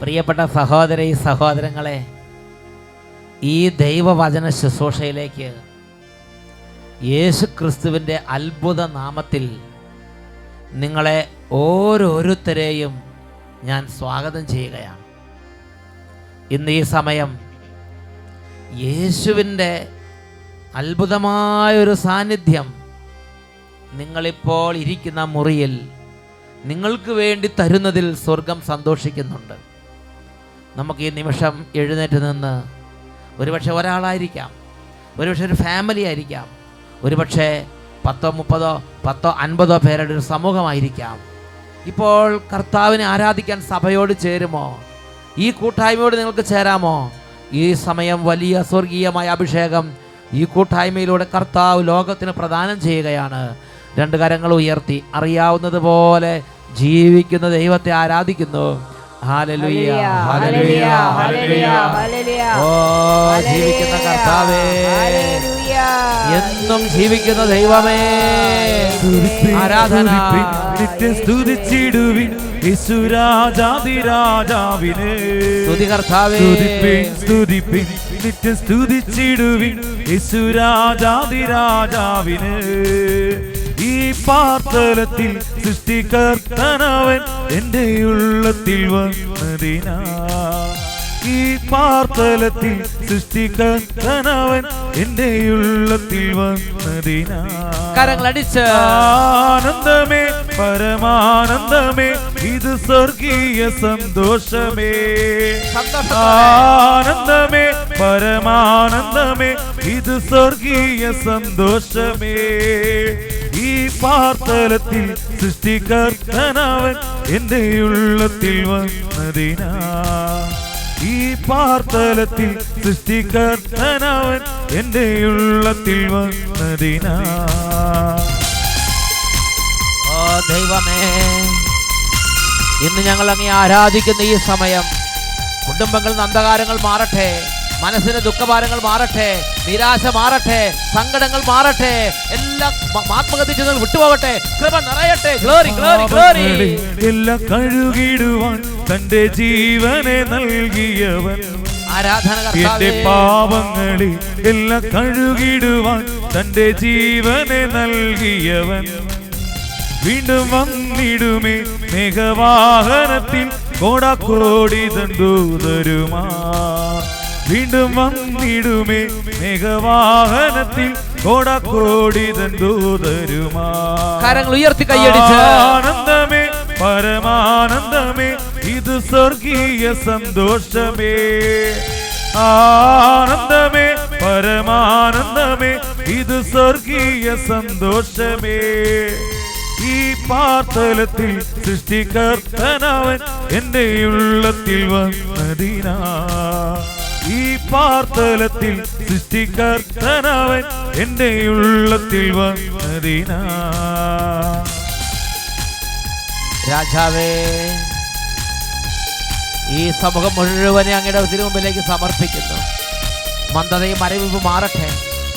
പ്രിയപ്പെട്ട സഹോദരി സഹോദരങ്ങളെ ഈ ദൈവവചന ശുശ്രൂഷയിലേക്ക് യേശു ക്രിസ്തുവിന്റെ അത്ഭുത നാമത്തിൽ നിങ്ങളെ ഓരോരുത്തരെയും ഞാൻ സ്വാഗതം ചെയ്യുകയാണ്. ഇന്ന് ഈ സമയം യേശുവിന്റെ അത്ഭുതമായൊരു സാന്നിധ്യം നിങ്ങളിപ്പോൾ ഇരിക്കുന്ന മുറിയിൽ നിങ്ങൾക്ക് വേണ്ടി തരുന്നതിൽ സ്വർഗം സന്തോഷിക്കുന്നുണ്ട്. നമുക്ക് ഈ നിമിഷം എഴുന്നേറ്റ് നിന്ന് ഒരുപക്ഷെ ഒരാളായിരിക്കാം ഒരുപക്ഷെ ഒരു ഫാമിലി ആയിരിക്കാം ഒരുപക്ഷെ പത്തോ മുപ്പതോ പത്തോ അൻപതോ പേരുടെ ഒരു സമൂഹമായിരിക്കാം. ഇപ്പോൾ കർത്താവിനെ ആരാധിക്കാൻ സഭയോട് ചേരുമോ? ഈ കൂട്ടായ്മയോട് നിങ്ങൾക്ക് ചേരാമോ? ഈ സമയം വലിയ സ്വർഗീയമായ അഭിഷേകം ഈ കൂട്ടായ്മയിലൂടെ കർത്താവ് ലോകത്തിന് പ്രദാനം ചെയ്യുകയാണ്. രണ്ട് കരങ്ങൾ ഉയർത്തി അറിയാവുന്നത് പോലെ ജീവിക്കുന്ന ദൈവത്തെ ആരാധിക്കുന്നു. ഓ ജീവിക്കുന്ന കർത്താവേ. എന്നും ജീവിക്കുന്ന ദൈവമേ. ആരാധന. സ്തുതിച്ചിടുവിൻ യേശുരാജാതിരാജാവിനെ. സ്തുതി കർത്താവേ. സ്തുതിപ്പിൻ സ്തുതിപ്പിൻ നിത്യം സ്തുതിച്ചിടുവിൻ യേശുരാജാതിരാജാവിന്. ഈ പാർത്തലത്തിൽ സൃഷ്ടികർത്തനവൻ എന്റെ ഉള്ളത്തിൽ വന്നതിനാ. ഈ പാർത്തലത്തിൽ സൃഷ്ടികർത്തനവൻ എന്റെ ഉള്ളത്തിൽ വന്നതിനാ. കരങ്ങളടിച്ച്. ആനന്ദമേ പരമാനന്ദമേ ഇത് സ്വർഗീയ സന്തോഷമേ. ആനന്ദമേ പരമാനന്ദമേ ഇത് സ്വർഗീയ സന്തോഷമേ. പാർത്തലത്തിൽ സൃഷ്ടികർത്തനവൻ എന്റെ ഉള്ളത്തിൽ വന്നതിനാ. ഈ പാർത്തലത്തിൽ സൃഷ്ടികർത്തനവൻ എന്റെ ഉള്ളത്തിൽ വന്നതിനാ. ഓ ദൈവമേ ഇന്ന് ഞങ്ങൾ അങ്ങേ ആരാധിക്കുന്ന ഈ സമയം കുടുംബങ്ങളിൽ അന്ധകാരങ്ങൾ മാറട്ടെ മനസ്സിന് ദുഃഖഭാരങ്ങൾ മാറട്ടെ നിരാശ മാറട്ടെ സങ്കടങ്ങൾ മാറട്ടെ എല്ലാം ആത്മഹത്യ വിട്ടുപോകട്ടെ. കൃപ നിറയട്ടെ. Glory glory glory. എല്ലാം കഴുകിടുവാൻ തന്റെ ജീവനെ നൽകിയവൻ. എന്റെ കർത്താവേ പാപങ്ങളെ എല്ലാം കഴുകിടുവാൻ തന്റെ ജീവനെ നൽകിയവൻ. വീണ്ടും വന്നിടുമേ മേഘവാഹനത്തിൽ. കോടാക്കോടി ദൂതരുമാ വീണ്ടും വന്നിടുമേ മേഘവാഹനത്തിൽ കോടക്കോടി ദൂതരുമാ കരങ്ങൾ ഉയർത്തി കൈയടിച്ച്. ആനന്ദമേ പരമാനന്ദമേ ഇത് സ്വർഗീയ സന്തോഷമേ. ആനന്ദമേ പരമാനന്ദമേ ഇത് സ്വർഗീയ സന്തോഷമേ. ഈ പാർത്തലത്തിൽ സൃഷ്ടികർത്തനവൻ എന്റെ ഉള്ളത്തിൽ വന്നതിനാ. ഈ പാർത്തലത്തിൽ സൃഷ്ടികർത്തനവൻ എന്റെ ഉള്ളത്തിൽ വന്നതിന. രാജാവേ ഈ സമൂഹം മുഴുവനെ അങ്ങയുടെ തിരുമുമ്പിലേക്ക് സമർപ്പിക്കുന്നു. മന്ദതയും മരവിപ്പ് മാറട്ടെ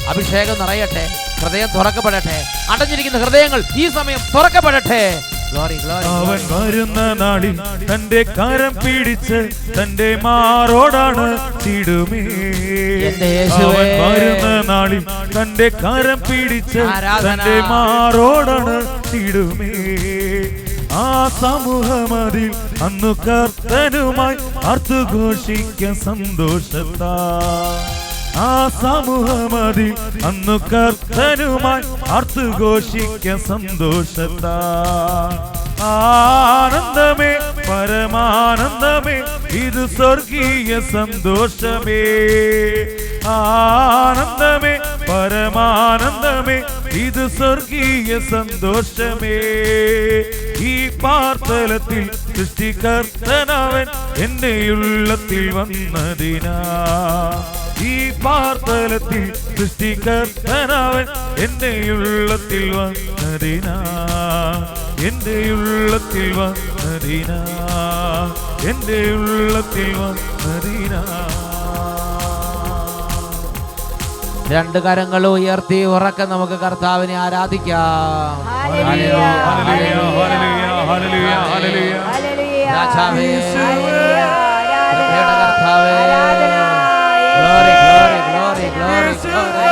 അഭിഷേകം നിറയട്ടെ ഹൃദയം തുറക്കപ്പെടട്ടെ അടഞ്ഞിരിക്കുന്ന ഹൃദയങ്ങൾ ഈ സമയം തുറക്കപ്പെടട്ടെ. അവൻ വരുന്ന നാളിൽ തന്റെ കരം പിടിച്ച് തന്റെ മാറോടാണ് തിടുമേ അവൻ വരുന്ന നാളിൽ തന്റെ കരം പിടിച്ച്. തന്റെ മാറോടാണ് തിടുമേ ആ സമൂഹമതിൽ അന്നു കർത്തനുമായി അർത്ഥഘോഷിക്ക സന്തോഷത്താ. ആ സമൂഹമതി. അന്നു കർത്തനുമായി അർത്ഥഘോഷിക്ക സന്തോഷത്താ. ആനന്ദമേ പരമാനന്ദമേ ഇത് സ്വർഗീയ സന്തോഷമേ. ആനന്ദമേ പരമാനന്ദമേ ഇത് സ്വർഗീയ സന്തോഷമേ. ഈ പാർത്തലത്തിൽ സൃഷ്ടികർത്തനവൻ എന്നെയുള്ളത്തിൽ വന്നതിനാ. ഈ പാർത്തലത്തിൽ സൃഷ്ടികർത്തനവൻ എന്റെ ഉള്ളത്തിൽ വന്നതിനാ എന്റെ ഉള്ളത്തിൽ വന്നതിനാ എന്റെ ഉള്ളത്തിൽ വന്നതിനാ രണ്ട് കരങ്ങൾ ഉയർത്തി ഉറക്കെ നമുക്ക് കർത്താവിനെ ആരാധിക്കാം. രാജാവേ. Yeah.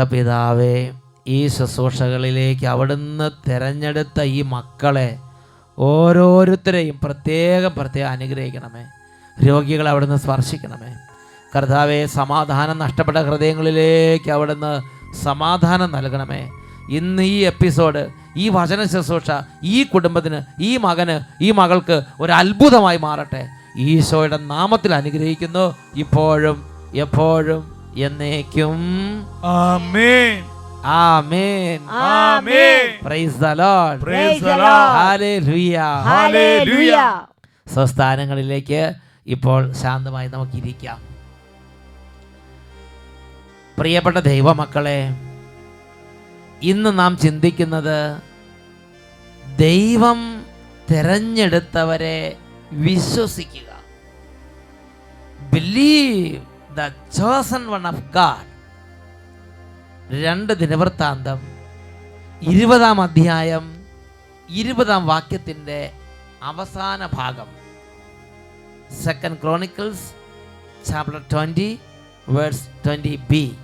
സ്നേഹപിതാവേ ഈ ശുശ്രൂഷകളിലേക്ക് അവിടുന്ന് തിരഞ്ഞെടുത്ത ഈ മക്കളെ ഓരോരുത്തരെയും പ്രത്യേകം പ്രത്യേകം അനുഗ്രഹിക്കണമേ. രോഗികളെ അവിടുന്ന് സ്പർശിക്കണമേ. കർത്താവെ സമാധാനം നഷ്ടപ്പെട്ട ഹൃദയങ്ങളിലേക്ക് അവിടുന്ന് സമാധാനം നൽകണമേ. ഇന്ന് ഈ എപ്പിസോഡ് ഈ വചന ശുശ്രൂഷ ഈ കുടുംബത്തിന് ഈ മകന് ഈ മകൾക്ക് ഒരു അത്ഭുതമായി മാറട്ടെ. ഈശോയുടെ നാമത്തിൽ അനുഗ്രഹിക്കുന്നു. ഇപ്പോഴും എപ്പോഴും. എന്നേക്കും ആമേൻ. ആമേൻ. ആമേൻ. Praise the lord Praise the Lord. Lord. ഹല്ലേലൂയ ഹല്ലേലൂയ. സ്വസ്ഥാനങ്ങളിലേക്ക് ഇപ്പോൾ ശാന്തമായി നമുക്ക് ഇരിക്കാം പ്രിയപ്പെട്ട ദൈവമക്കളെ ഇന്ന് നാം ചിന്തിക്കുന്നത് ദൈവം തിരഞ്ഞെടുത്തവരെ വിശ്വസിക്കുക. Believe the chosen one of God രണ്ട് ദിനവൃത്താന്തം. ഇരുപതാം അധ്യായം ഇരുപതാം വാക്യത്തിന്റെ അവസാന ഭാഗം. Second Chronicles chapter twenty verse twenty B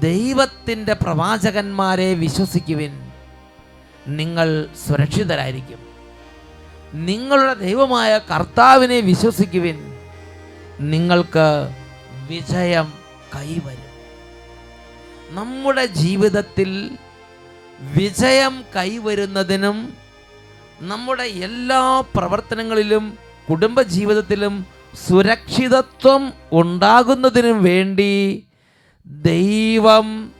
ദൈവത്തിന്റെ പ്രവാചകന്മാരെ വിശ്വസിക്കുവിൻ. നിങ്ങൾ സുരക്ഷിതരായിരിക്കും. നിങ്ങളുടെ ദൈവമായ കർത്താവിനെ വിശ്വസിക്കുവിൻ. നിങ്ങൾക്ക് വിജയം കൈവരും. നമ്മുടെ ജീവിതത്തിൽ വിജയം കൈവരുന്നതിനും നമ്മുടെ എല്ലാ പ്രവർത്തനങ്ങളിലും കുടുംബജീവിതത്തിലും സുരക്ഷിതത്വം ഉണ്ടാകുന്നതിനും വേണ്ടി ദൈവം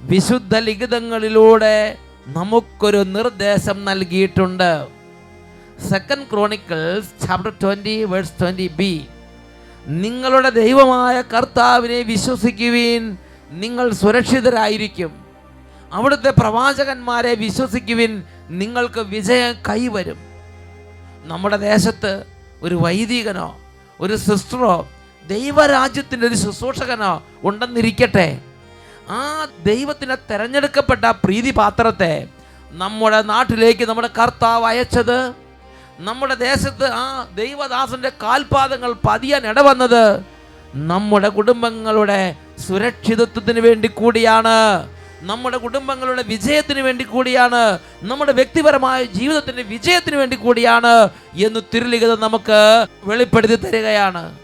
വിശുദ്ധ ലിഖിതങ്ങളിലൂടെ നമുക്കൊരു നിർദ്ദേശം നൽകിയിട്ടുണ്ട്. Second Chronicles chapter twenty verse twenty B നിങ്ങളുടെ ദൈവമായ കർത്താവിനെ വിശ്വസിക്കുവിൻ. നിങ്ങൾ സുരക്ഷിതരായിരിക്കും. അവിടുത്തെ പ്രവാചകന്മാരെ വിശ്വസിക്കുവിൻ. നിങ്ങൾക്ക് വിജയം കൈവരും. നമ്മുടെ ദേശത്ത് ഒരു വൈദികനോ ഒരു സിസ്റ്ററോ ദൈവരാജ്യത്തിന്റെ ഒരു ശുശ്രൂഷകനോ ഉണ്ടെന്നിരിക്കട്ടെ. ആ ദൈവത്തിന് തിരഞ്ഞെടുക്കപ്പെട്ട പ്രീതിപാത്രത്തെ നമ്മുടെ നാട്ടിലേക്ക് നമ്മുടെ കർത്താവ് അയച്ചത് നമ്മുടെ ദേശത്ത് ആ ദൈവദാസന്റെ കാൽപാദങ്ങൾ പതിയാൻ ഇടവന്നത് നമ്മുടെ കുടുംബങ്ങളുടെ സുരക്ഷിതത്വത്തിന് വേണ്ടി കൂടിയാണ്. നമ്മുടെ കുടുംബങ്ങളുടെ വിജയത്തിന് വേണ്ടി കൂടിയാണ്. നമ്മുടെ വ്യക്തിപരമായ ജീവിതത്തിന്റെ വിജയത്തിന് വേണ്ടി കൂടിയാണ് എന്ന് തിരുലിഖിതം നമുക്ക് വെളിപ്പെടുത്തി തരികയാണ്.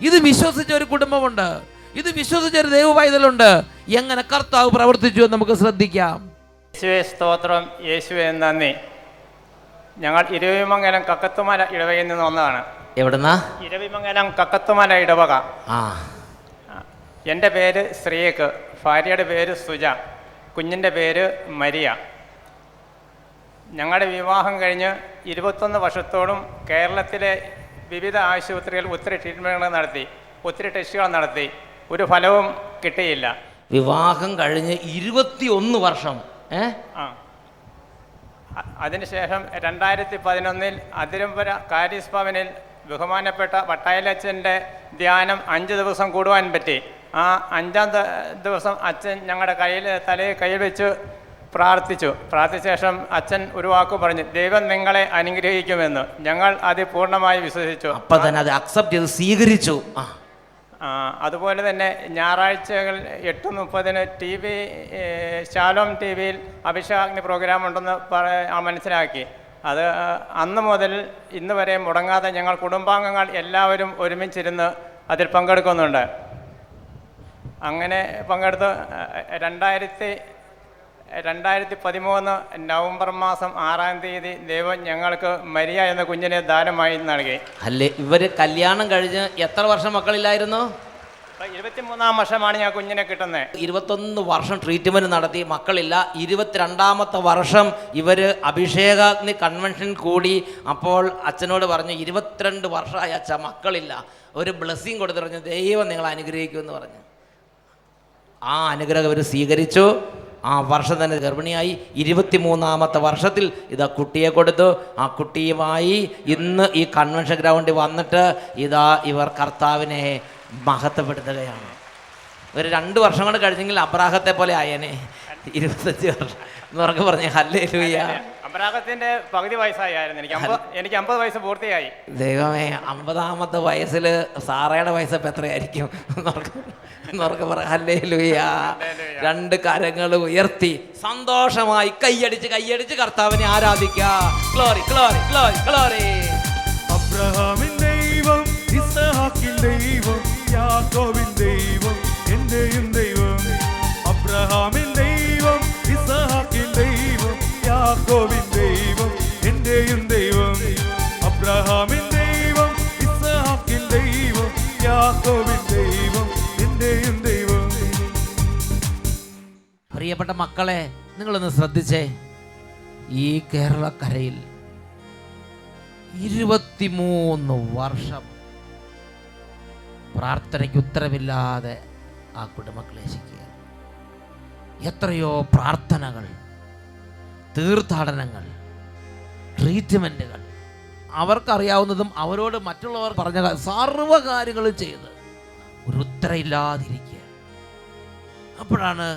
ഇത് വിശ്വസിച്ച ഒരു കുടുംബമുണ്ട്. ഇത് വിശ്വസിച്ച ഒരു ദൈവവൈതലുണ്ട്. എങ്ങനെ കർത്താവ് പ്രവർത്തിച്ചു എന്ന് നമുക്ക് ശ്രദ്ധിക്കാം. യേശുവേ സ്തോത്രം. യേശുവേ നന്ദി. ഞങ്ങൾ ഇരവിമംഗലം കക്കത്തുമല ഇടവകയിൽ നിന്ന് വന്നതാണ്. എവിടുന്നാ? ഇരവിമംഗലം കക്കത്തുമല ഇടവക. ആ. എന്റെ പേര് ശ്രീയക്ക് ഭാര്യയുടെ പേര് സുജ കുഞ്ഞിന്റെ പേര് മരിയ. ഞങ്ങളുടെ വിവാഹം കഴിഞ്ഞ് ഇരുപത്തൊന്ന് വർഷത്തോളം കേരളത്തിലെ വിവിധ ആശുപത്രികളിൽ ഒത്തിരി ട്രീറ്റ്മെന്റുകൾ നടത്തി ഒത്തിരി ടെസ്റ്റുകൾ നടത്തി ഒരു ഫലവും കിട്ടിയില്ല. വിവാഹം കഴിഞ്ഞ് ഇരുപത്തി ഒന്ന് വർഷം ഏ? ആ. അതിനുശേഷം രണ്ടായിരത്തി പതിനൊന്നിൽ അതിരമ്പുര കാരീസ് ഭവനിൽ ബഹുമാനപ്പെട്ട വട്ടായലച്ഛന്റെ ധ്യാനം അഞ്ച് ദിവസം കൂടുവാൻ പറ്റി. ആ അഞ്ചാം ദിവസം അച്ഛൻ ഞങ്ങളുടെ കയ്യിൽ തലയിൽ കൈ വെച്ച് പ്രാർത്ഥിച്ചു. പ്രാർത്ഥിച്ച ശേഷം അച്ഛൻ ഒരു വാക്ക് പറഞ്ഞു ദൈവം നിങ്ങളെ അനുഗ്രഹിക്കുമെന്ന്. ഞങ്ങൾ അത് പൂർണമായി വിശ്വസിച്ചു. അപ്പൊ തന്നെ അത് അക്സെപ്റ്റ് ചെയ്ത് സ്വീകരിച്ചു. അതുപോലെ തന്നെ ഞായറാഴ്ചകൾ എട്ട് മുപ്പതിന് ടി വി ശാലോം ടി വിയിൽ അഭിഷേകാഗ്നി പ്രോഗ്രാം ഉണ്ടെന്ന് മനസ്സിലാക്കി. അത് അന്ന് മുതൽ ഇന്ന് വരെ മുടങ്ങാതെ ഞങ്ങൾ കുടുംബാംഗങ്ങൾ എല്ലാവരും ഒരുമിച്ചിരുന്ന് അതിൽ പങ്കെടുക്കുന്നുണ്ട്. അങ്ങനെ പങ്കെടുത്ത് രണ്ടായിരത്തി രണ്ടായിരത്തി പതിമൂന്ന് നവംബർ മാസം ആറാം തീയതി ദൈവം ഞങ്ങൾക്ക് മരിയ എന്ന കുഞ്ഞിനെ ദാനമായി നൽകി. അല്ലേ? ഇവർ കല്യാണം കഴിഞ്ഞ് എത്ര വർഷം മക്കളില്ലായിരുന്നു? ഇരുപത്തിമൂന്നാം വർഷമാണ് ഞാൻ കുഞ്ഞിനെ കിട്ടുന്നത്. ഇരുപത്തൊന്ന് വർഷം ട്രീറ്റ്മെന്റ് നടത്തി. മക്കളില്ല. ഇരുപത്തിരണ്ടാമത്തെ വർഷം ഇവർ അഭിഷേകാഗ്നി കൺവെൻഷൻ കൂടി. അപ്പോൾ അച്ഛനോട് പറഞ്ഞു ഇരുപത്തിരണ്ട് വർഷമായി അച്ഛ മക്കളില്ല. ഒരു ബ്ലെസ്സിങ് കൊടുത്തു പറഞ്ഞു ദൈവം നിങ്ങൾ അനുഗ്രഹിക്കുമെന്ന് പറഞ്ഞു. ആ അനുഗ്രഹം അവർ സ്വീകരിച്ചു. ആ വർഷം തന്നെ ഗർഭിണിയായി. ഇരുപത്തിമൂന്നാമത്തെ വർഷത്തിൽ ഇതാ കുട്ടിയെ കൊടുത്തു. ആ കുട്ടിയുമായി ഇന്ന് ഈ കൺവെൻഷൻ ഗ്രൗണ്ടിൽ വന്നിട്ട് ഇതാ ഇവർ കർത്താവിനെ മഹത്വപ്പെടുത്തുകയാണ്. ഒരു രണ്ട് വർഷം കൊണ്ട് കഴിഞ്ഞെങ്കിൽ അബ്രാഹത്തെ പോലെ ആയേനെ. ഇരുപത്തഞ്ച് വർഷം. എന്ന് പറഞ്ഞു പറഞ്ഞ ഹല്ലേ ലൂയ അപരാഗത്തിന്റെ പകുതി വയസ്സായിരുന്നു എനിക്ക് എനിക്ക് അമ്പത് വയസ്സ് പൂർത്തിയായി. ദൈവമേ അമ്പതാമത്തെ വയസ്സിൽ സാറയുടെ വയസ്സ് ഇപ്പം എത്രയായിരിക്കും എന്നോർക്ക് എന്നോർക്ക് പറ ഹല്ലേ ലൂയ രണ്ട് കരങ്ങൾ ഉയർത്തി സന്തോഷമായി കൈയടിച്ച് കൈയടിച്ച് കർത്താവിനെ ആരാധിക്കുക. ഗ്ലോറി ഗ്ലോറി ഗ്ലോറി ഗ്ലോറി അബ്രഹാമിൻ ദൈവം ഇസഹാക്കിൻ ദൈവം യാക്കോബിൻ ദൈവം എന്റെയും ദൈവം. അബ്രഹാമിൻ ദൈവം ഇസഹാക്കിൻ ദൈവം യാക്കോബിൻ ദൈവം എന്റെയും ദൈവം. അബ്രഹാമിൻ ദൈവം ഇസഹാക്കിൻ ദൈവം യാക്കോബിൻ പ്രിയപ്പെട്ട മക്കളെ നിങ്ങളൊന്ന് ശ്രദ്ധിച്ചേ. ഈ കേരളക്കരയിൽ ഇരുപത്തിമൂന്ന് വർഷം പ്രാർത്ഥനയ്ക്ക് ഉത്തരവില്ലാതെ ആ കുടുംബ ക്ലേശിക്കുക എത്രയോ പ്രാർത്ഥനകൾ തീർത്ഥാടനങ്ങൾ ട്രീറ്റ്മെന്റുകൾ അവർക്കറിയാവുന്നതും അവരോട് മറ്റുള്ളവർ പറഞ്ഞ സർവ കാര്യങ്ങളും ചെയ്ത് ഒരു ഉത്തരയില്ലാതിരിക്കുക അപ്പോഴാണ്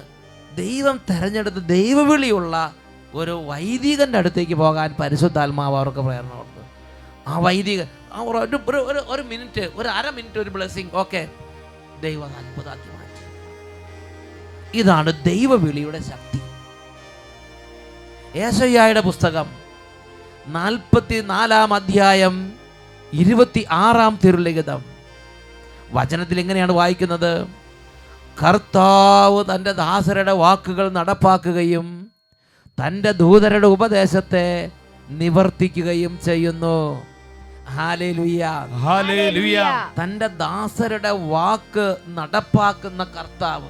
ദൈവം തെരഞ്ഞെടുത്ത് ദൈവവിളിയുള്ള ഒരു വൈദികന്റെ അടുത്തേക്ക് പോകാൻ പരിശുദ്ധാത്മാവ് അവർക്ക് പ്രേരണ കൊടുത്തു. ആ വൈദികൻ ആ ഒരു ഒരു- മിനിറ്റ് ഒരു അര മിനിറ്റ് ഒരു ബ്ലെസ്സിങ് ഓക്കെ ദൈവം അത്ഭുതാക്കി മാറ്റി. ഇതാണ് ദൈവവിളിയുടെ ശക്തി. ഏശയ്യായുടെ പുസ്തകം നാൽപ്പത്തി നാലാം അധ്യായം ഇരുപത്തി ആറാം തിരുലിഖിതം. വചനത്തിൽ എങ്ങനെയാണ് വായിക്കുന്നത്? കർത്താവ് തന്റെ ദാസരുടെ വാക്കുകൾ നടപ്പാക്കുകയും തന്റെ ദൂതരുടെ ഉപദേശത്തെ നിവർത്തിക്കുകയും ചെയ്യുന്നു. തന്റെ ദാസരുടെ വാക്ക് നടപ്പാക്കുന്ന കർത്താവ്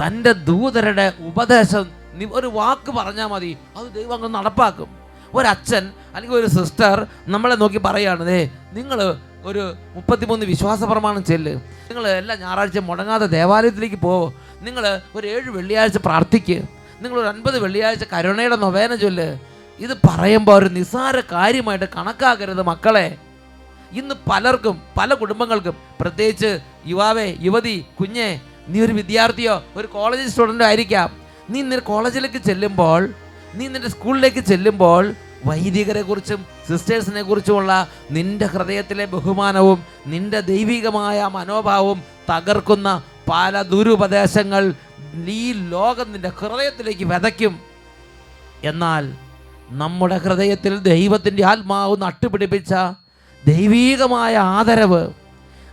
തന്റെ ദൂതരുടെ ഉപദേശം ഒരു വാക്ക് പറഞ്ഞാൽ മതി. അത് ദൈവം അങ്ങ് നടപ്പാക്കും. ഒരച്ഛൻ അല്ലെങ്കിൽ ഒരു സിസ്റ്റർ നമ്മളെ നോക്കി പറയുകയാണ് ദേ നിങ്ങൾ ഒരു മുപ്പത്തിമൂന്ന് വിശ്വാസ പ്രമാണം ചെല്ല്. നിങ്ങൾ എല്ലാ ഞായറാഴ്ച മുടങ്ങാതെ ദേവാലയത്തിലേക്ക് പോവോ നിങ്ങൾ ഒരു ഏഴ് വെള്ളിയാഴ്ച പ്രാർത്ഥിക്ക്. നിങ്ങൾ ഒരു അൻപത് വെള്ളിയാഴ്ച കരുണയുടെ നൊവേന ചൊല്ല്. ഇത് പറയുമ്പോൾ ഒരു നിസ്സാര കാര്യമായിട്ട് കണക്കാക്കരുത് മക്കളെ. ഇന്ന് പലർക്കും പല കുടുംബങ്ങൾക്കും പ്രത്യേകിച്ച് യുവാവേ യുവതി കുഞ്ഞെ നീ ഒരു വിദ്യാർത്ഥിയോ ഒരു കോളേജ് സ്റ്റുഡന്റോ ആയിരിക്കാം. നീ നിന്റെ കോളേജിലേക്ക് ചെല്ലുമ്പോൾ നീ നിന്റെ സ്കൂളിലേക്ക് ചെല്ലുമ്പോൾ വൈദികരെ കുറിച്ചും സിസ്റ്റേഴ്സിനെ കുറിച്ചുമുള്ള നിന്റെ ഹൃദയത്തിലെ ബഹുമാനവും നിന്റെ ദൈവികമായ മനോഭാവവും തകർക്കുന്ന പല ദുരുപദേശങ്ങൾ ഈ ലോകം നിന്റെ ഹൃദയത്തിലേക്ക് വിതയ്ക്കും. എന്നാൽ നമ്മുടെ ഹൃദയത്തിൽ ദൈവത്തിന്റെ ആത്മാവ് നട്ടുപിടിപ്പിച്ച ദൈവീകമായ ആദരവ്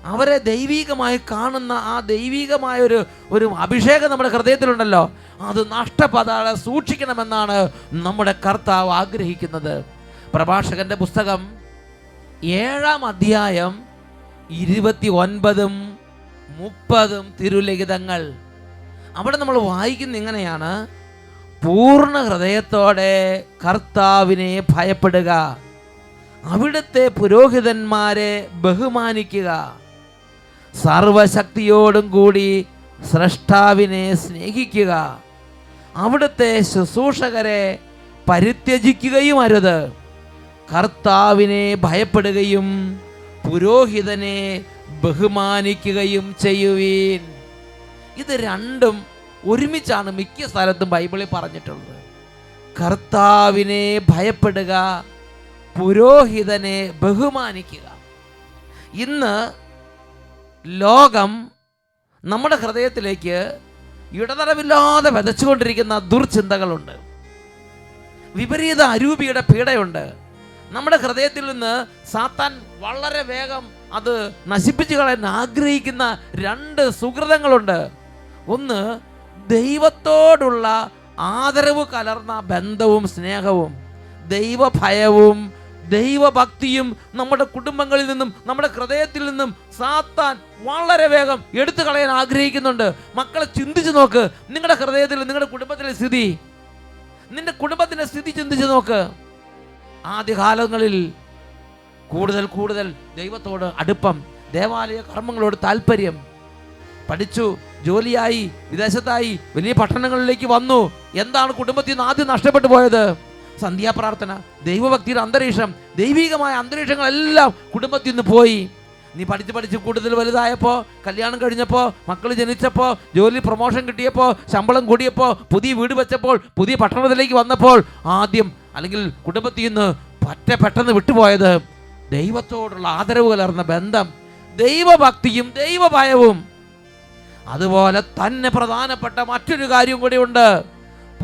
അവരെ ദൈവീകമായി കാണുന്ന ആ ദൈവീകമായ ഒരു ഒരു അഭിഷേകം നമ്മുടെ ഹൃദയത്തിലുണ്ടല്ലോ. അത് നഷ്ടപ്പെടാതെ സൂക്ഷിക്കണമെന്നാണ് നമ്മുടെ കർത്താവ് ആഗ്രഹിക്കുന്നത്. പ്രഭാഷകന്റെ പുസ്തകം ഏഴാം അധ്യായം ഇരുപത്തി ഒൻപതും മുപ്പതും തിരുലിഖിതങ്ങൾ. അവിടെ നമ്മൾ വായിക്കുന്ന ഇങ്ങനെയാണ് പൂർണ ഹൃദയത്തോടെ കർത്താവിനെ ഭയപ്പെടുക. അവിടുത്തെ പുരോഹിതന്മാരെ ബഹുമാനിക്കുക. സർവശക്തിയോടും കൂടി സ്രഷ്ടാവിനെ സ്നേഹിക്കുക. അവിടുത്തെ ശുശ്രൂഷകരെ പരിത്യജിക്കുകയും അരുത്. കർത്താവിനെ ഭയപ്പെടുകയും പുരോഹിതനെ ബഹുമാനിക്കുകയും ചെയ്യുവീൻ. ഇത് രണ്ടും ഒരുമിച്ചാണ് മിക്ക സ്ഥലത്തും ബൈബിളിൽ പറഞ്ഞിട്ടുള്ളത്. കർത്താവിനെ ഭയപ്പെടുക പുരോഹിതനെ ബഹുമാനിക്കുക. ഇന്ന് ലോകം നമ്മുടെ ഹൃദയത്തിലേക്ക് ഇടതടവില്ലാതെ വിതച്ചുകൊണ്ടിരിക്കുന്ന ദുർചിന്തകളുണ്ട്. വിപരീത അരൂപിയുടെ പീഡയുണ്ട്. നമ്മുടെ ഹൃദയത്തിൽ നിന്ന് സാത്താൻ വളരെ വേഗം അത് നശിപ്പിച്ചു കളയാൻ ആഗ്രഹിക്കുന്ന രണ്ട് സുഹൃതങ്ങളുണ്ട്. ഒന്ന് ദൈവത്തോടുള്ള ആദരവ് കലർന്ന ബന്ധവും സ്നേഹവും ദൈവഭയവും ദൈവഭക്തിയും നമ്മുടെ കുടുംബങ്ങളിൽ നിന്നും നമ്മുടെ ഹൃദയത്തിൽ നിന്നും സാത്താൻ വളരെ വേഗം എടുത്തു കളയാൻ ആഗ്രഹിക്കുന്നുണ്ട്. മക്കളെ ചിന്തിച്ചു നോക്ക് നിങ്ങളുടെ ഹൃദയത്തിൽ നിങ്ങളുടെ കുടുംബത്തിലെ സ്ഥിതി നിന്റെ കുടുംബത്തിന്റെ സ്ഥിതി ചിന്തിച്ചു നോക്ക്. ആദ്യകാലങ്ങളിൽ കൂടുതൽ കൂടുതൽ ദൈവത്തോട് അടുപ്പം ദേവാലയ കർമ്മങ്ങളോട് താല്പര്യം പഠിച്ചു ജോലിയായി വിദേശത്തായി വലിയ പട്ടണങ്ങളിലേക്ക് വന്നു. എന്താണ് കുടുംബത്തിൽ നിന്ന് ആദ്യം നഷ്ടപ്പെട്ടു പോയത്? സന്ധ്യാപ്രാർത്ഥന ദൈവഭക്തിയുടെ അന്തരീക്ഷം ദൈവികമായ അന്തരീക്ഷങ്ങളെല്ലാം കുടുംബത്തിൽ നിന്ന് പോയി. നീ പഠിച്ച് പഠിച്ച് കൂടുതൽ വലുതായപ്പോൾ കല്യാണം കഴിഞ്ഞപ്പോൾ മക്കൾ ജനിച്ചപ്പോൾ ജോലി പ്രൊമോഷൻ കിട്ടിയപ്പോൾ ശമ്പളം കൂടിയപ്പോൾ പുതിയ വീട് വെച്ചപ്പോൾ പുതിയ പട്ടണത്തിലേക്ക് വന്നപ്പോൾ ആദ്യം അല്ലെങ്കിൽ കുടുംബത്തിൽ നിന്ന് പറ്റ പെട്ടെന്ന് വിട്ടുപോയത് ദൈവത്തോടുള്ള ആദരവ് കലർന്ന ബന്ധം ദൈവഭക്തിയും ദൈവഭയവും. അതുപോലെ തന്നെ പ്രധാനപ്പെട്ട മറ്റൊരു കാര്യം കൂടിയുണ്ട്.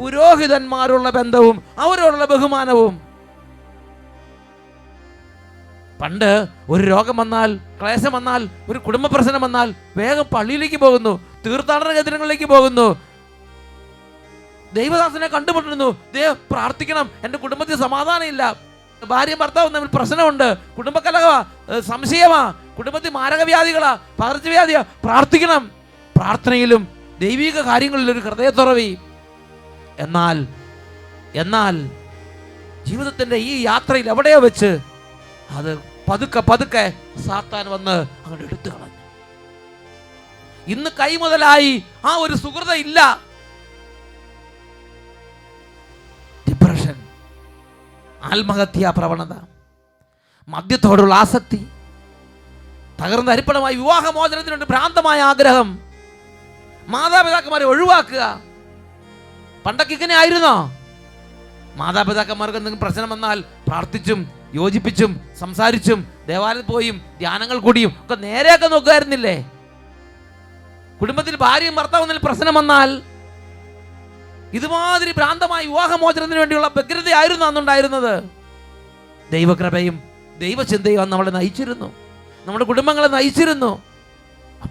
പുരോഹിതന്മാരുള്ള ബന്ധവും അവരോടുള്ള ബഹുമാനവും. പണ്ട് ഒരു രോഗം വന്നാൽ ക്ലേശം വന്നാൽ ഒരു കുടുംബ പ്രശ്നം വന്നാൽ വേഗം പള്ളിയിലേക്ക് പോകുന്നു തീർത്ഥാടന കേന്ദ്രങ്ങളിലേക്ക് പോകുന്നു ദൈവദാസനെ കണ്ടുമുട്ടുന്നു. ദൈവം പ്രാർത്ഥിക്കണം. എന്റെ കുടുംബത്തിൽ സമാധാനമില്ല. ഭാര്യ ഭർത്താവും തമ്മിൽ പ്രശ്നമുണ്ട്. കുടുംബകലഹമാ ഏഹ് സംശയമാ. കുടുംബത്തിൽ മാരകവ്യാധികളാ. പകർച്ചവ്യാധിയാ. പ്രാർത്ഥിക്കണം. പ്രാർത്ഥനയിലും ദൈവിക കാര്യങ്ങളിൽ ഒരു ഹൃദയത്തുറവി. എന്നാൽ എന്നാൽ ജീവിതത്തിന്റെ ഈ യാത്രയിൽ എവിടെയോ വെച്ച് അത് പതുക്കെ പതുക്കെ സാത്താൻ വന്ന് അങ്ങോട്ട് എടുത്തു കളഞ്ഞു. ഇന്ന് കൈ മുതലായി ആ ഒരു സുഹൃത ഇല്ല. ആത്മഹത്യാ പ്രവണത മദ്യത്തോടുള്ള ആസക്തി തകർന്ന അരിപ്പണമായി വിവാഹമോചനത്തിനുണ്ട് ഭ്രാന്തമായ ആഗ്രഹം മാതാപിതാക്കന്മാരെ ഒഴിവാക്കുക. പണ്ടൊക്കെ ഇങ്ങനെ ആയിരുന്നോ? മാതാപിതാക്കന്മാർക്ക് എന്തെങ്കിലും പ്രശ്നം വന്നാൽ പ്രാർത്ഥിച്ചും യോജിപ്പിച്ചും സംസാരിച്ചും ദേവാലയത്തിൽ പോയും ധ്യാനങ്ങൾ കൂടിയും ഒക്കെ നേരെയൊക്കെ നോക്കുമായിരുന്നില്ലേ? കുടുംബത്തിൽ ഭാര്യയും ഭർത്താവും പ്രശ്നം വന്നാൽ ഇതുമാതിരി ഭ്രാന്തമായ വിവാഹമോചനത്തിന് വേണ്ടിയുള്ള വ്യഗ്രതയായിരുന്നു അന്നുണ്ടായിരുന്നത്. ദൈവകൃപയും ദൈവചിന്തയും അന്ന് നമ്മളെ നയിച്ചിരുന്നു. നമ്മുടെ കുടുംബങ്ങളെ നയിച്ചിരുന്നു.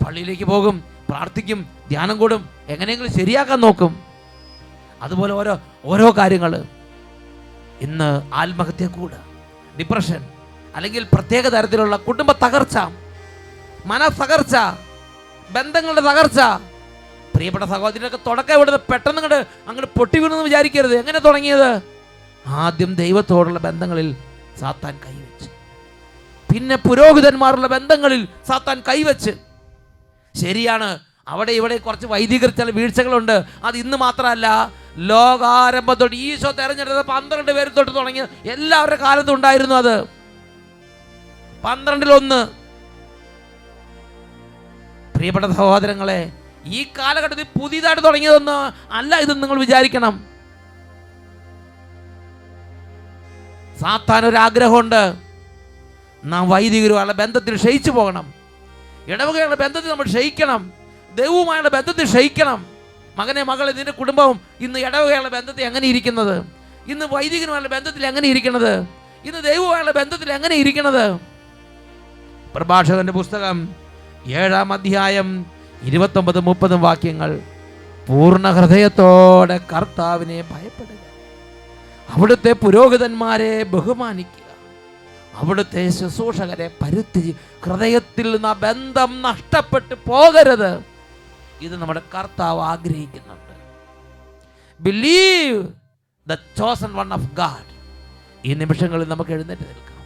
പള്ളിയിലേക്ക് പോകും പ്രാർത്ഥിക്കും ധ്യാനം കൂടും എങ്ങനെയെങ്കിലും ശരിയാക്കാൻ നോക്കും. അതുപോലെ ഓരോ ഓരോ കാര്യങ്ങൾ. ഇന്ന് ആത്മഹത്യ കൂട് ഡിപ്രഷൻ അല്ലെങ്കിൽ പ്രത്യേക തരത്തിലുള്ള കുടുംബ തകർച്ച മനസ്സകർച്ച ബന്ധങ്ങളുടെ തകർച്ച പ്രിയപ്പെട്ട സഹോദരനൊക്കെ തുടക്കം ഇവിടുന്ന് പെട്ടെന്ന് കണ്ട് അങ്ങോട്ട് പൊട്ടി വീണെന്ന് വിചാരിക്കരുത്. എങ്ങനെ തുടങ്ങിയത്? ആദ്യം ദൈവത്തോടുള്ള ബന്ധങ്ങളിൽ സാത്താൻ കൈവച്ച്. പിന്നെ പുരോഹിതന്മാരുള്ള ബന്ധങ്ങളിൽ സാത്താൻ കൈവച്ച്. ശരിയാണ്. അവിടെ ഇവിടെ കുറച്ച് വൈദികർ ചില വീഴ്ചകളുണ്ട്. അത് ഇന്ന് മാത്രമല്ല ലോകാരംഭം തൊട്ട് ഈശോ തെരഞ്ഞെടുത്ത പന്ത്രണ്ട് പേര് തൊട്ട് തുടങ്ങിയ എല്ലാവരുടെ കാലത്തും ഉണ്ടായിരുന്നു അത്. പന്ത്രണ്ടിലൊന്ന്. പ്രിയപ്പെട്ട സഹോദരങ്ങളെ ഈ കാലഘട്ടത്തിൽ പുതിയതായിട്ട് തുടങ്ങിയതൊന്ന് അല്ല ഇത് നിങ്ങൾ വിചാരിക്കണം. സാത്താൻ ഒരു ആഗ്രഹമുണ്ട് നാം വൈദികരുമായുള്ള ബന്ധത്തിൽ ക്ഷയിച്ചു പോകണം. ഇടവകയുള്ള ബന്ധത്തിൽ നമ്മൾ ക്ഷയിക്കണം. ദൈവവുമായുള്ള ബന്ധത്തിൽ ക്ഷയിക്കണം. മകനെ മകളെ നിന്റെ കുടുംബവും ഇന്ന് ഇടവകയുള്ള ബന്ധത്തിൽ എങ്ങനെ ഇരിക്കുന്നത്? ഇന്ന് വൈദികനുമായുള്ള ബന്ധത്തിൽ എങ്ങനെ ഇരിക്കുന്നത്? ഇന്ന് ദൈവവുമായുള്ള ബന്ധത്തിൽ എങ്ങനെ ഇരിക്കുന്നത്? പ്രഭാഷകന്റെ പുസ്തകം ഏഴാം അധ്യായം ഇരുപത്തൊമ്പത് മുപ്പതും വാക്യങ്ങൾ പൂർണ ഹൃദയത്തോടെ കർത്താവിനെ ഭയപ്പെടുക. അവിടുത്തെ പുരോഹിതന്മാരെ ബഹുമാനിക്കുക. അവിടുത്തെ ശുശ്രൂഷകരെ പരുത്തി ഹൃദയത്തിൽ നിന്ന് ബന്ധം നഷ്ടപ്പെട്ട് പോകരുത്. ഇത് നമ്മുടെ കർത്താവ് ആഗ്രഹിക്കുന്നുണ്ട്. Believe the chosen one of God ഈ നിമിഷങ്ങളിൽ നമുക്ക് എഴുന്നേറ്റ് നിൽക്കാം.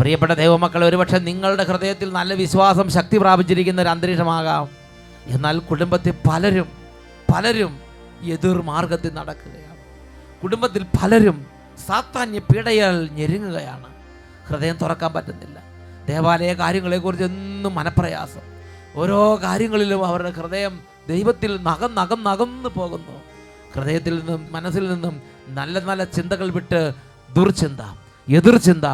പ്രിയപ്പെട്ട ദൈവമക്കൾ ഒരുപക്ഷെ നിങ്ങളുടെ ഹൃദയത്തിൽ നല്ല വിശ്വാസം ശക്തി പ്രാപിച്ചിരിക്കുന്ന ഒരു അന്തരീക്ഷമാകാം. എന്നാൽ കുടുംബത്തിൽ പലരും പലരും എതിർ മാർഗത്തിൽ നടക്കുകയാണ്. കുടുംബത്തിൽ പലരും സാത്താന്യ പീഡയാൽ ഞെരുങ്ങുകയാണ്. ഹൃദയം തുറക്കാൻ പറ്റുന്നില്ല. ദേവാലയ കാര്യങ്ങളെക്കുറിച്ച് എന്നും മനപ്രയാസം. ഓരോ കാര്യങ്ങളിലും അവരുടെ ഹൃദയം ദൈവത്തിൽ നകം നകം നകന്നു പോകുന്നു. ഹൃദയത്തിൽ നിന്നും മനസ്സിൽ നിന്നും നല്ല നല്ല ചിന്തകൾ വിട്ട് ദുർചിന്ത എതിർചിന്ത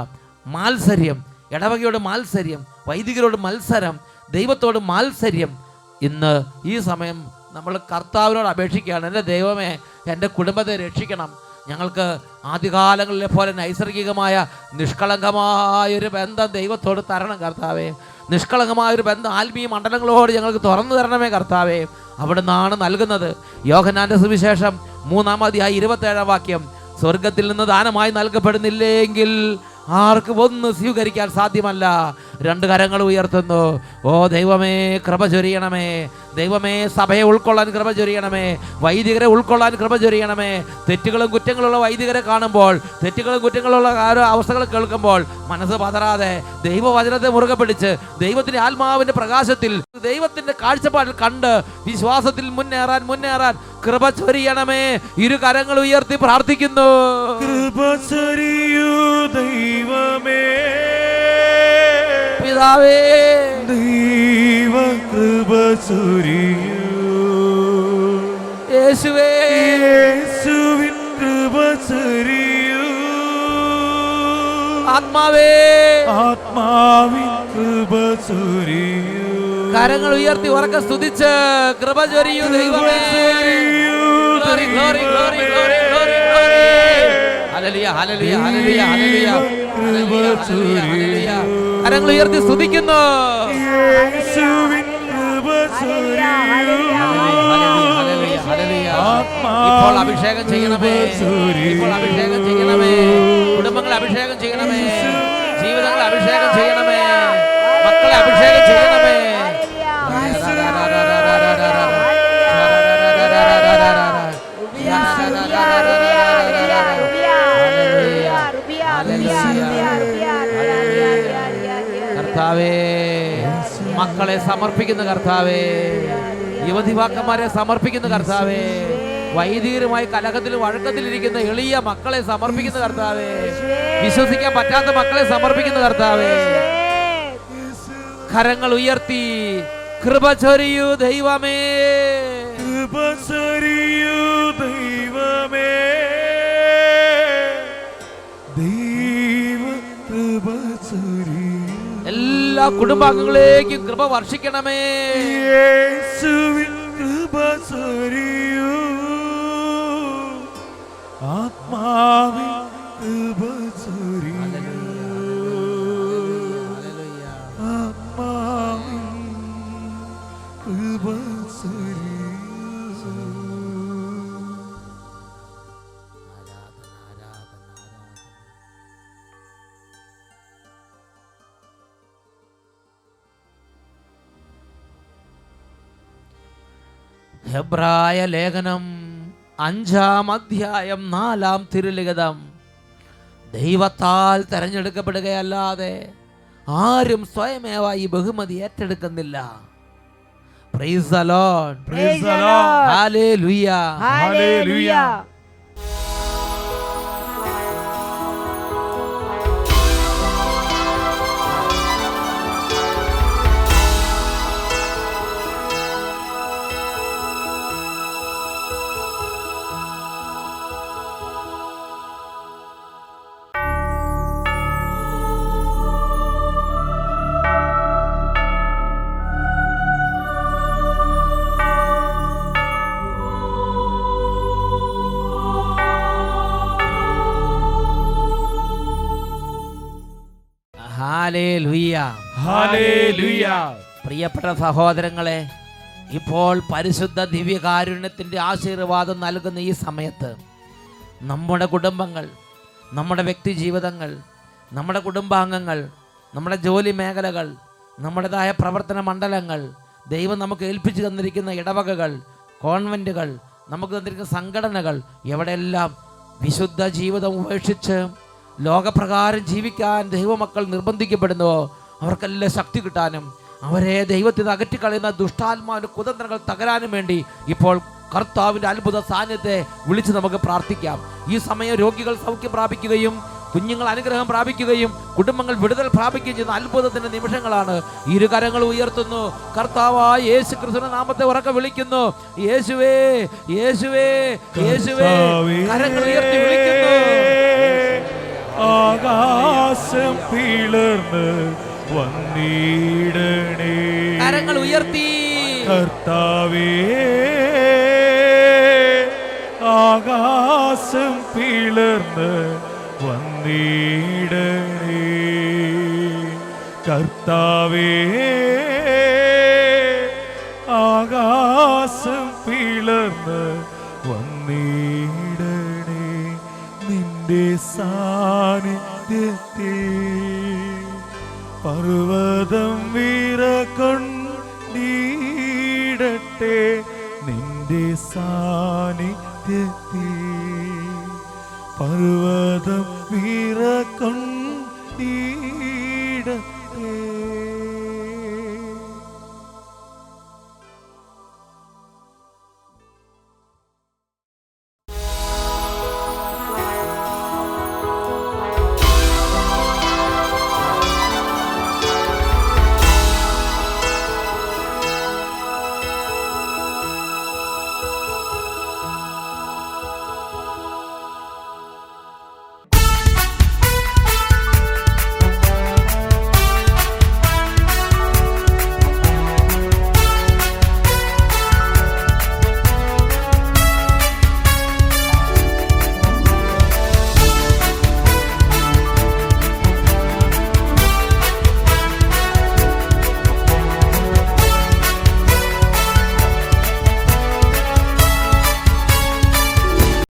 മാത്സര്യം ഇടവകയോട് മാത്സര്യം വൈദികരോട് മത്സരം ദൈവത്തോട് മാത്സര്യം. ഇന്ന് ഈ സമയം നമ്മൾ കർത്താവിനോട് അപേക്ഷിക്കുകയാണ്. എന്റെ ദൈവമേ എന്റെ കുടുംബത്തെ രക്ഷിക്കണം. ഞങ്ങൾക്ക് ആദ്യകാലങ്ങളിലെ പോലെ നൈസർഗികമായ നിഷ്കളങ്കമായൊരു ബന്ധം ദൈവത്തോട് തരണം കർത്താവേ. നിഷ്കളങ്കമായൊരു ബന്ധം ആത്മീയ മണ്ഡലങ്ങളോട് ഞങ്ങൾക്ക് തുറന്നു തരണമേ കർത്താവേ. അവിടെ നിന്നാണ് നൽകുന്നത്. യോഹനാന്റെ സുവിശേഷം മൂന്നാമതി അധ്യായം ഇരുപത്തേഴാം വാക്യം. സ്വർഗത്തിൽ നിന്ന് ദാനമായി നൽകപ്പെടുന്നില്ലെങ്കിൽ ആർക്കും ഒന്ന് സ്വീകരിക്കാൻ സാധ്യമല്ല? രണ്ട് കരങ്ങൾ ഉയർത്തുന്നു. ഓ ദൈവമേ കൃപ ചൊരിയണമേ. ദൈവമേ സഭയെ ഉൾക്കൊള്ളാൻ കൃപ ചൊരിയണമേ. വൈദികരെ ഉൾക്കൊള്ളാൻ കൃപ ചൊരിയണമേ. തെറ്റുകളും കുറ്റങ്ങളുള്ള വൈദികരെ കാണുമ്പോൾ തെറ്റുകളും കുറ്റങ്ങളുള്ള ഓരോ അവസ്ഥകൾ കേൾക്കുമ്പോൾ മനസ്സ് പതറാതെ ദൈവവചനത്തെ മുറുകെ പിടിച്ച് ദൈവത്തിന്റെ ആത്മാവിന്റെ പ്രകാശത്തിൽ ദൈവത്തിന്റെ കാഴ്ചപ്പാടിൽ കണ്ട് വിശ്വാസത്തിൽ മുന്നേറാൻ മുന്നേറാൻ കൃപ ചൊരിയണമേ. ഇരു കരങ്ങൾ ഉയർത്തി പ്രാർത്ഥിക്കുന്നു. കൃപ ചൊരിയൂ ദൈവമേ. പിതാവേ. ദൈവ കൃപ യേശുവേശുവിൻ കൃപ ആത്മാവേ. ആത്മാവിൻ കൃപ കരങ്ങൾ ഉയർത്തി ഉറക്കം സ്തുതിച്ച് കൃപ ചൊരിയു ദൈവമേ. ഹലലിയ ഹലലിയ ഹലലിയ ഹലലിയ ഹലലിയ ഹലലിയ കരങ്ങൾ ഉയർത്തി സ്തുതിക്കുന്നു. ഇപ്പോൾ അഭിഷേകം ചെയ്യണമേ. ഇപ്പോൾ അഭിഷേകം ചെയ്യണമേ. കുടുംബങ്ങളെ അഭിഷേകം ചെയ്യണമേ. ജീവിതങ്ങൾ അഭിഷേകം ചെയ്യണമേ. മക്കളെ സമർപ്പിക്കുന്ന കർത്താവേ. യുവതിവാക്കന്മാരെ സമർപ്പിക്കുന്ന കർത്താവേ. വൈദികരുമായി കലഹത്തിലും വഴക്കത്തിലിരിക്കുന്ന എളിയ മക്കളെ സമർപ്പിക്കുന്ന കർത്താവേ. വിശ്വസിക്കാൻ പറ്റാത്ത മക്കളെ സമർപ്പിക്കുന്ന കർത്താവേ. കരങ്ങൾ ഉയർത്തി കൃപ ചൊരിയൂ ദൈവമേ. എല്ലാ കുടുംബാംഗങ്ങളേക്കും കൃപ വർഷിക്കണമേ. കൃപ ആത്മാവിൻ കൃപ ഹെബ്രായ ലേഖനം അഞ്ചാം അധ്യായം നാലാം തിരുലിഖിതം ദൈവത്താൽ തെരഞ്ഞെടുക്കപ്പെടുകയല്ലാതെ ആരും സ്വയമേവ ഈ ബഹുമതി ഏറ്റെടുക്കുന്നില്ല praise praise Lord. Praise the Lord. Hallelujah. Hallelujah. പ്രിയപ്പെട്ട സഹോദരങ്ങളെ ഇപ്പോൾ പരിശുദ്ധ ദിവ്യകാരുണ്യത്തിന്റെ ആശീർവാദം നൽകുന്ന ഈ സമയത്ത് നമ്മുടെ കുടുംബങ്ങൾ നമ്മുടെ വ്യക്തി ജീവിതങ്ങൾ നമ്മുടെ കുടുംബാംഗങ്ങൾ നമ്മുടെ ജോലി മേഖലകൾ നമ്മുടേതായ പ്രവർത്തന മണ്ഡലങ്ങൾ ദൈവം നമുക്ക് ഏൽപ്പിച്ചു തന്നിരിക്കുന്ന ഇടവകകൾ കോൺവെന്റുകൾ നമുക്ക് തന്നിരിക്കുന്ന സംഘടനകൾ എവിടെയെല്ലാം വിശുദ്ധ ജീവിതം ഉപേക്ഷിച്ച് ലോകപ്രകാരം ജീവിക്കാൻ ദൈവമക്കൾ നിർബന്ധിക്കപ്പെടുന്നുവോ അവർക്കെല്ലാം ശക്തി കിട്ടാനും അവരെ ദൈവത്തിൽ നിന്ന് അകറ്റിക്കളയുന്ന ദുഷ്ടാത്മാവിന്റെ കുതന്ത്രങ്ങൾ തകരാനും വേണ്ടി ഇപ്പോൾ കർത്താവിന്റെ അത്ഭുത സാന്നിധ്യത്തെ വിളിച്ച് നമുക്ക് പ്രാർത്ഥിക്കാം. ഈ സമയം രോഗികൾ സൗഖ്യം പ്രാപിക്കുകയും കുഞ്ഞുങ്ങൾ അനുഗ്രഹം പ്രാപിക്കുകയും കുടുംബങ്ങൾ വിടുതൽ പ്രാപിക്കുകയും ചെയ്യുന്ന അത്ഭുതത്തിന്റെ നിമിഷങ്ങളാണ്. ഇരു കരങ്ങൾ ഉയർത്തുന്നു. കർത്താവായ യേശു കൃഷ്ണ നാമത്തെ ഉറക്കെ വിളിക്കുന്നു. യേശുവേ യേശുവേ യേശുവേ. കരങ്ങൾ ഉയർത്തി വിളിക്കുന്നു. ആകാശം പിളർന്ന് വന്നിടണേ. കരങ്ങൾ ഉയർത്തി. കർത്താവേ ആകാശം പിളർന്ന് വന്നിടണേ. കർത്താവേ ആകാശം പിളർന്ന് വന്നിടണേ. നിന്റെ സാന്നിധ്യത്തെ പർവതം വീറക്കൊണ്ടീടട്ടെ നിന്റെ സാന്നിധ്യത്തെ പർവതം വീറക്കൊണ്ടീ